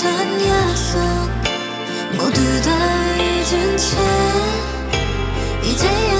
못한 약속 모두 다 잊은 채 이제야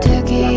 took it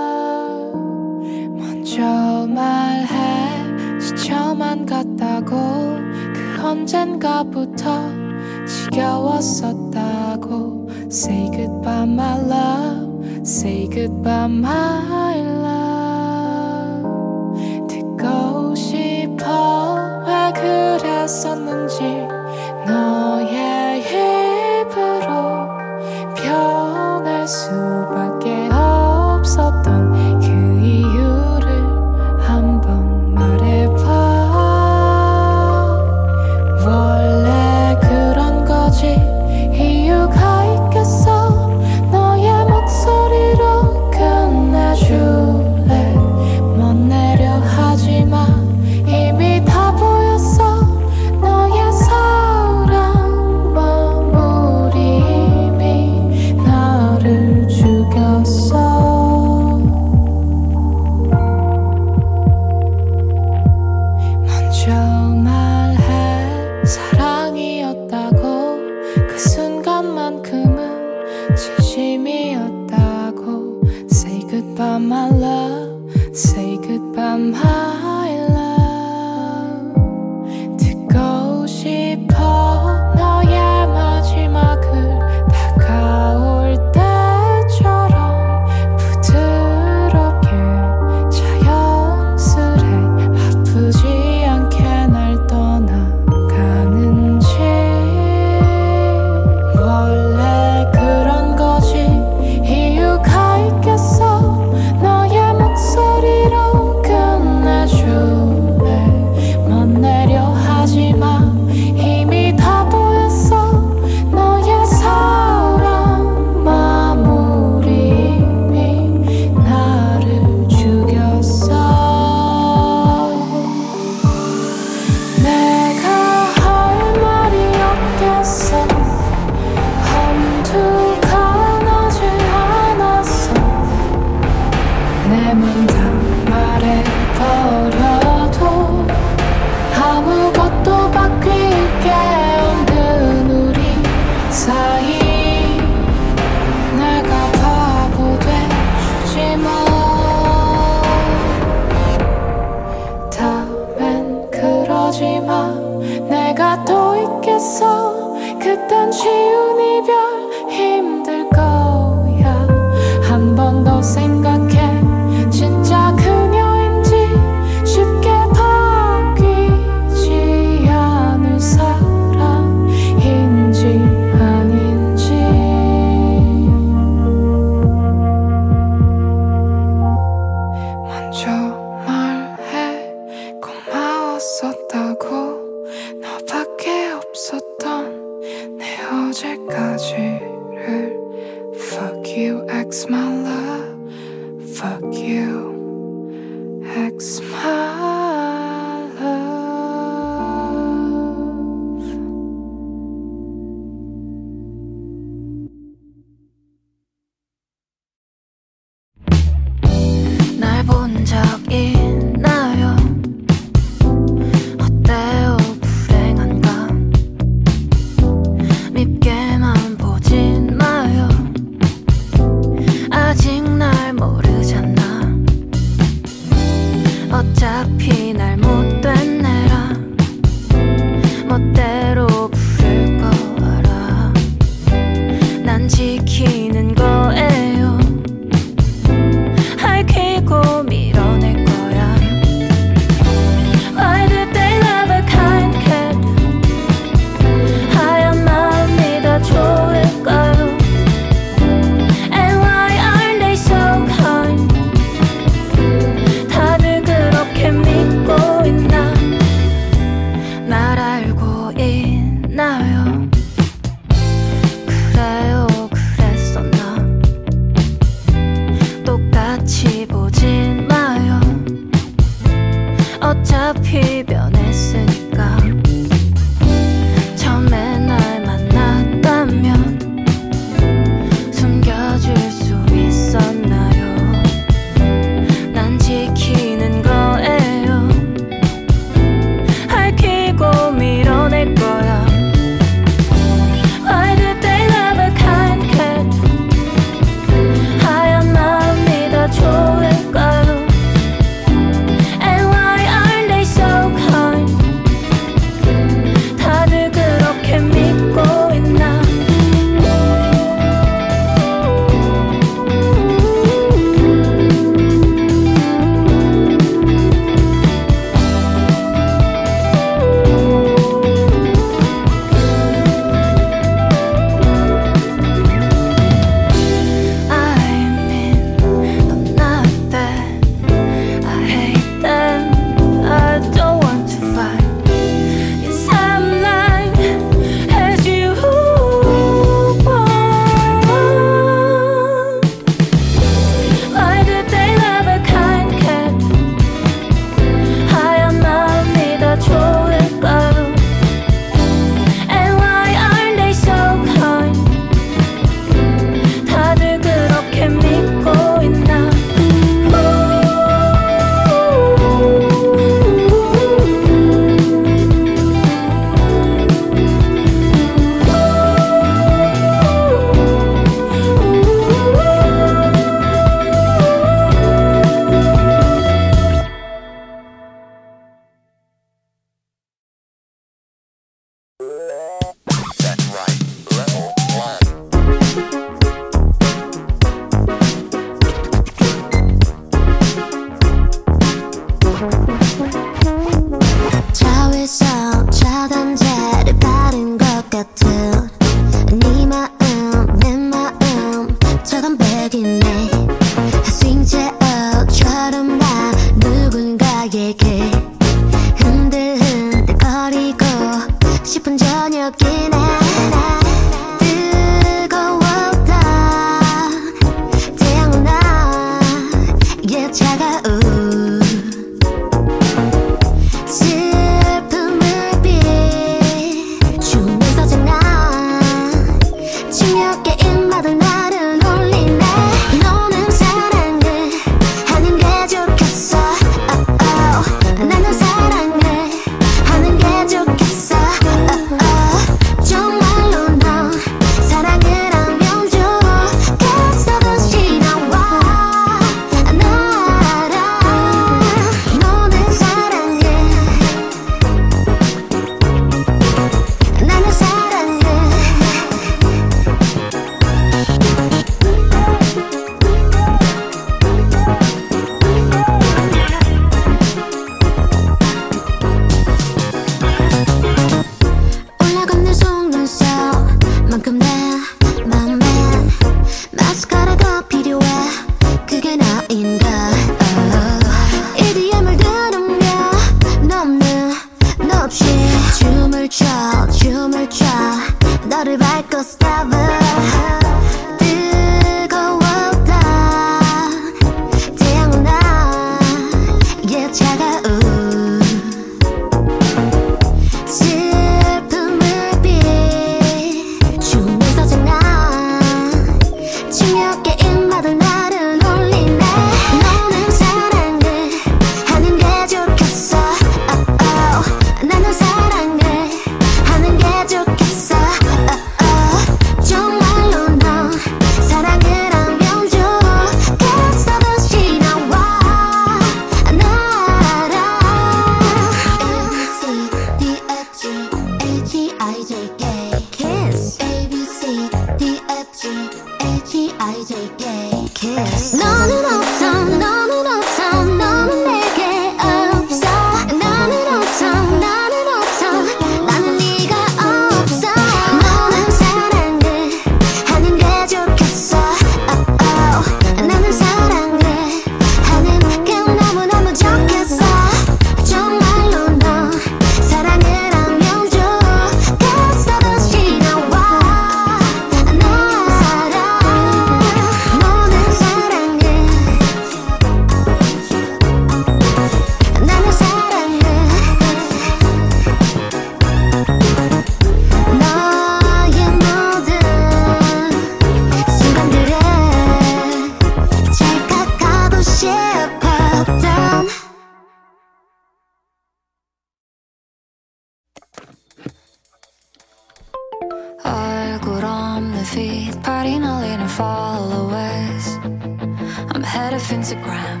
head of Instagram,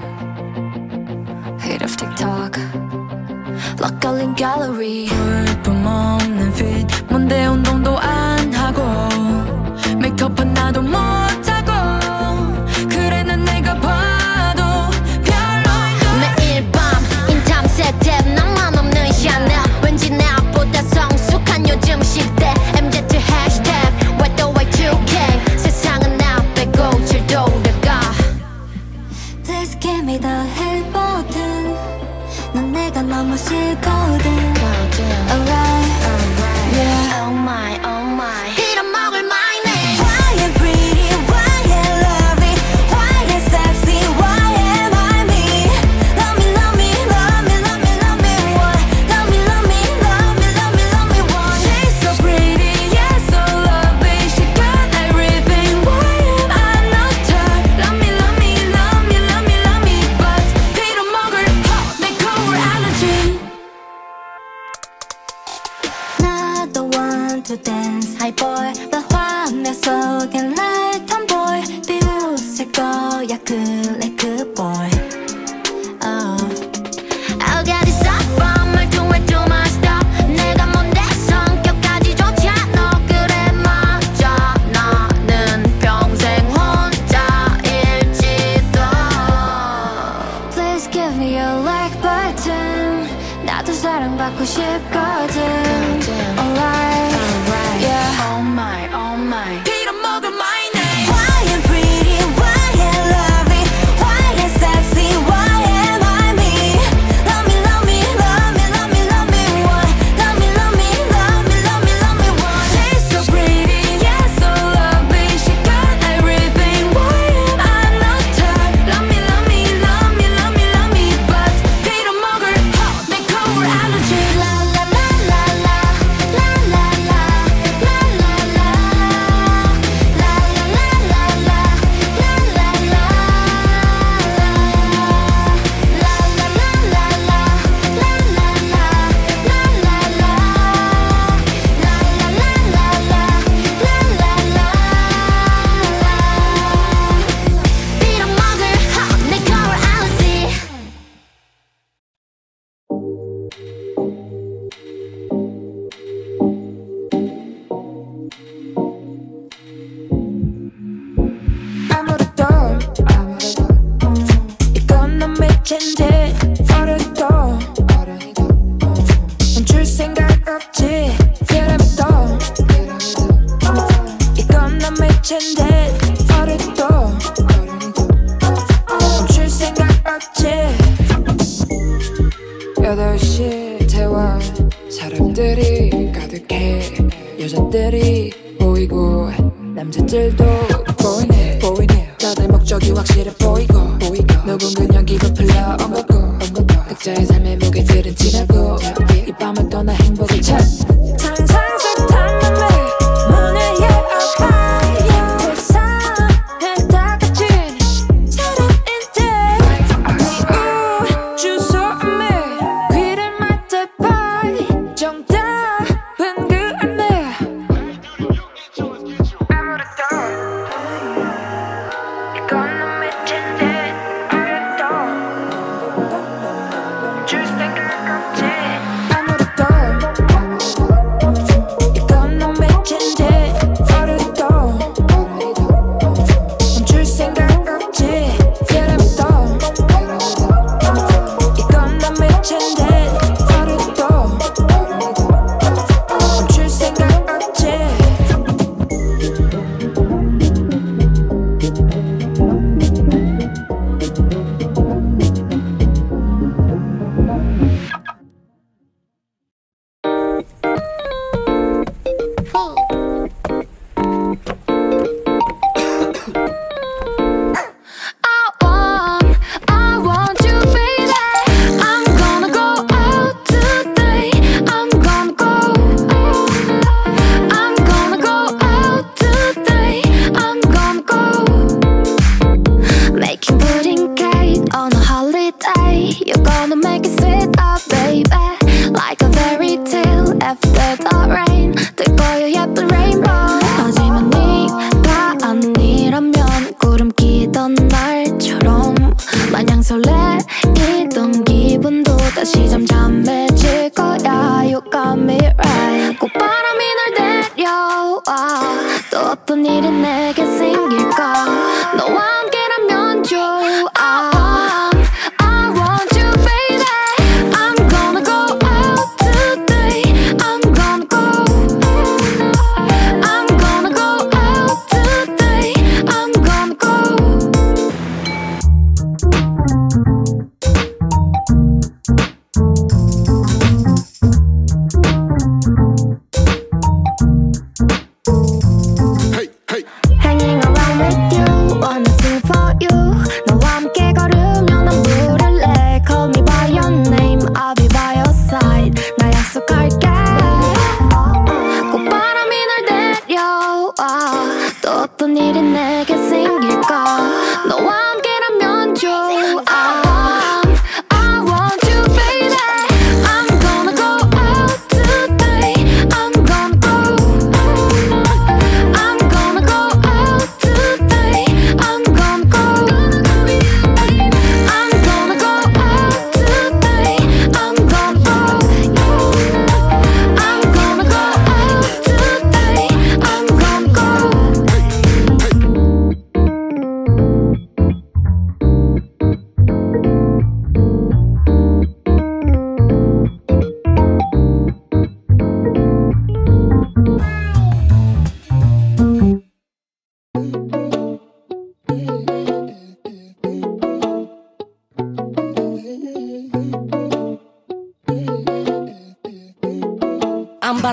head of TikTok, 락갈 린 in gallery. 운동도 안 하고 메이크업은 나도 못.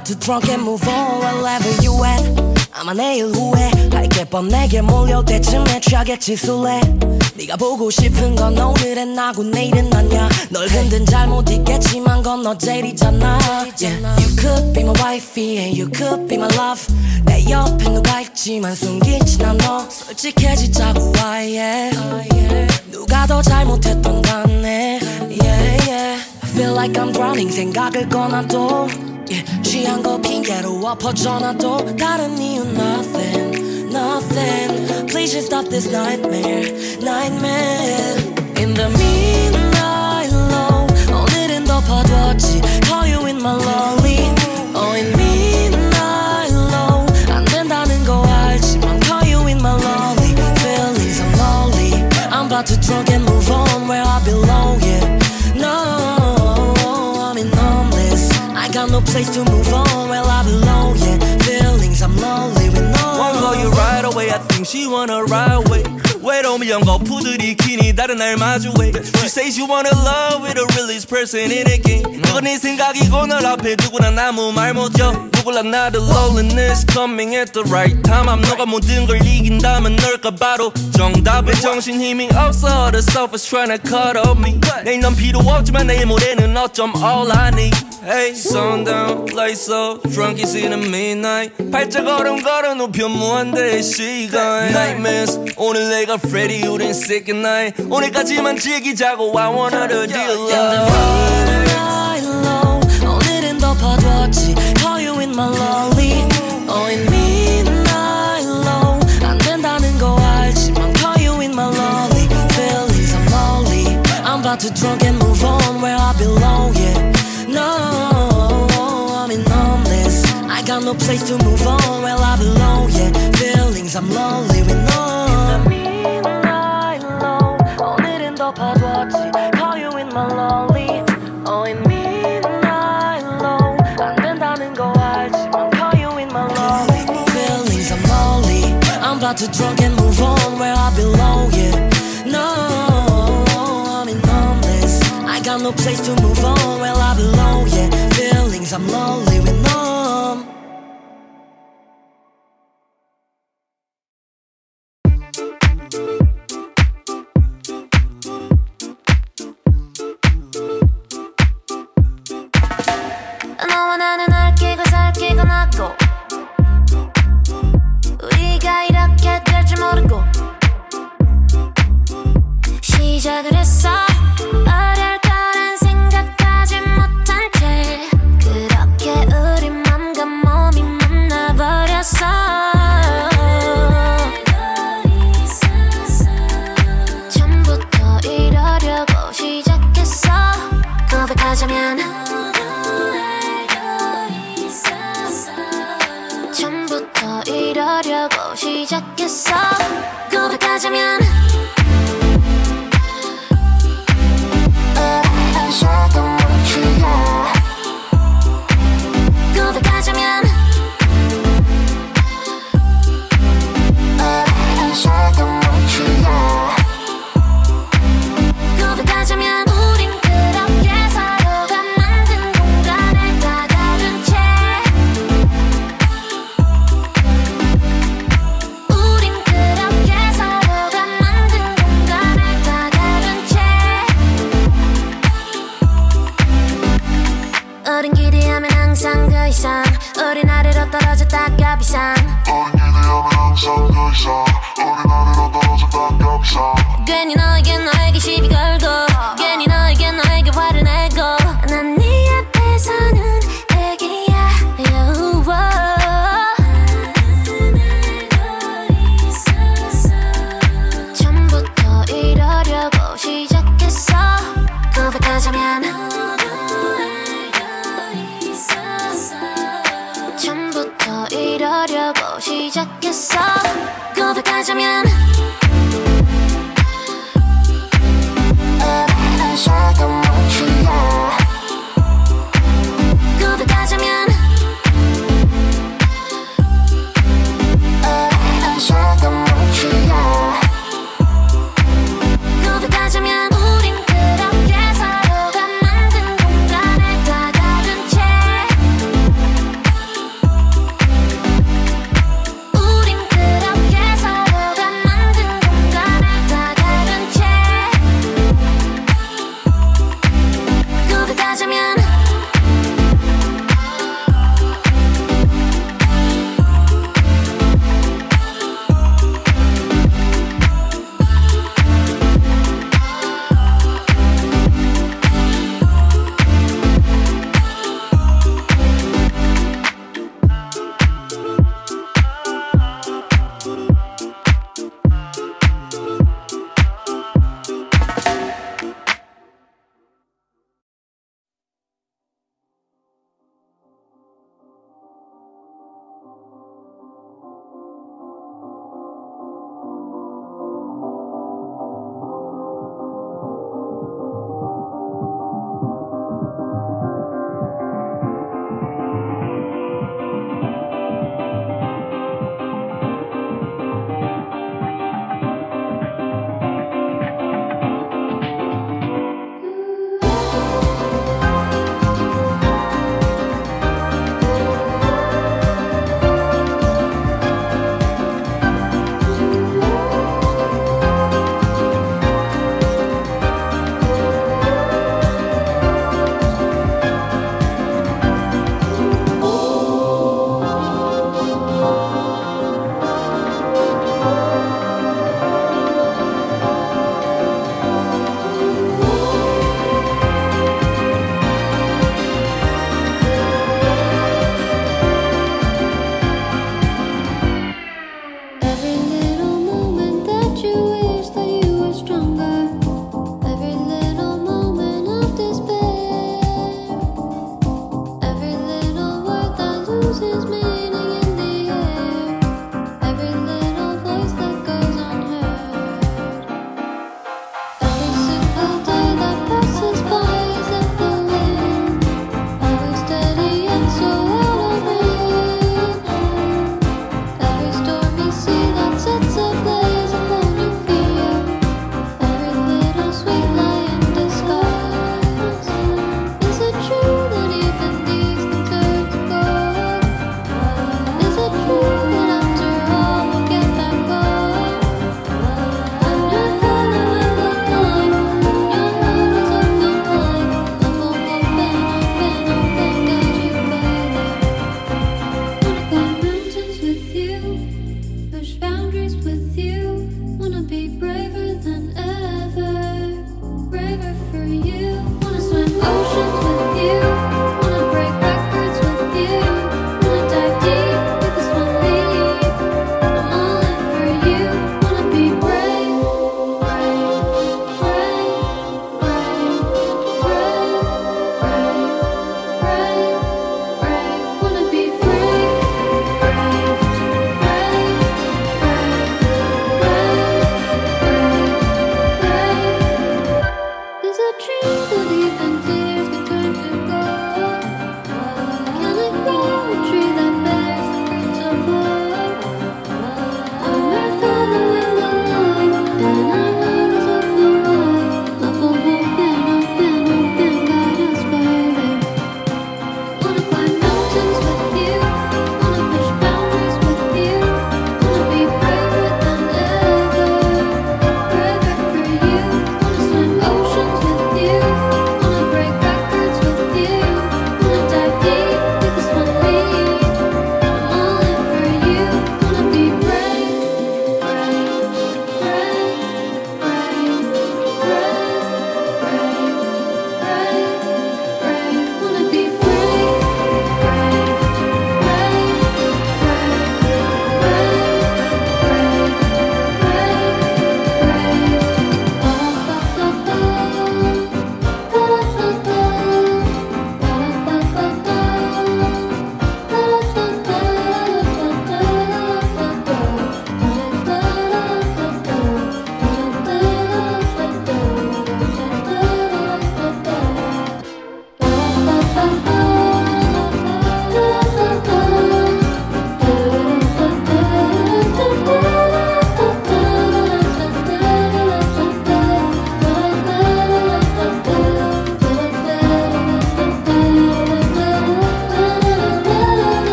I'm about to drunk and move on wherever you at 아마 내일 후에 할게 뻔 내게 몰려 때쯤에 취하겠지 술래 네가 보고 싶은 건 오늘은 나고 내일은 아냐 널 흔든 잘못 있겠지만 건너 제일이잖아 yeah. You could be my wifey and you could be my love 내 옆에 누가 있지만 숨기진 않아 솔직해지자고 아예 누가 더 잘못했던 간에 yeah, yeah. I feel like I'm drowning 생각을 꺼놔도 yeah. 취한 거 핑계로 엎어 전화도 다른 이유 nothing nothing Please just stop this nightmare nightmare In the midnight low 오늘은 덮어두었지 Call you in my lonely place to move on where I belong yeah Feelings I'm lonely with no One call you right away I think she wanna ride away 외로움을 연거푸들이 키니 다른 날 마주해 She says you wanna love with a realest person in a game 그건 네 생각이고 널 앞에 두고 난 아무 말 못해 누굴라 나도 loneliness coming at the right time I'm 너가 모든 걸 이긴다면 널까 바로 정답은 정신 힘이 없어 The selfish trying to cut off me 내일 넌 필요 없지만 내일 모레는 어쩜 all I need Hey sundown lights up drunk is in the midnight 발작 걸음 걸어 높여 무한대의 시간 Nightmares 오늘 내가 Freddy 우린 sick at night 오늘까지만 즐기자고 I wanna the deal midnight low 오늘은 덮어두었지 Call you in my lonely Oh in midnight low 안 된다는 거 알지만 Call you in my lonely Feelings I'm lonely I'm about to drunk and move on where I belong yeah No I'm in homeless I got no place to move on where I belong yeah Feelings I'm lonely with no place to move on. Where I belong yeah. Feelings I'm lonely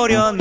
버렸네.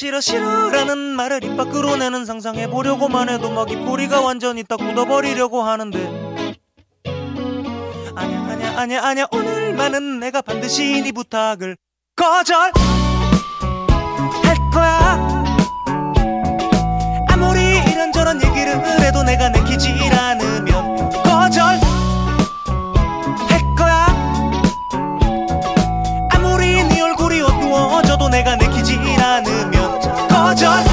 싫어 싫어라는 말을 입 밖으로 내는 상상해보려고만 해도 막 입꼬리가 완전히 딱 굳어버리려고 하는데. 아냐 아냐 아냐 아냐 오늘만은 내가 반드시 네 부탁을 거절 할 거야. 아무리 이런저런 얘기를 해도 내가 내키질 않으면 거절 할 거야. 아무리 네 얼굴이 어두워져도 내가 내 먹히진 않으면 거절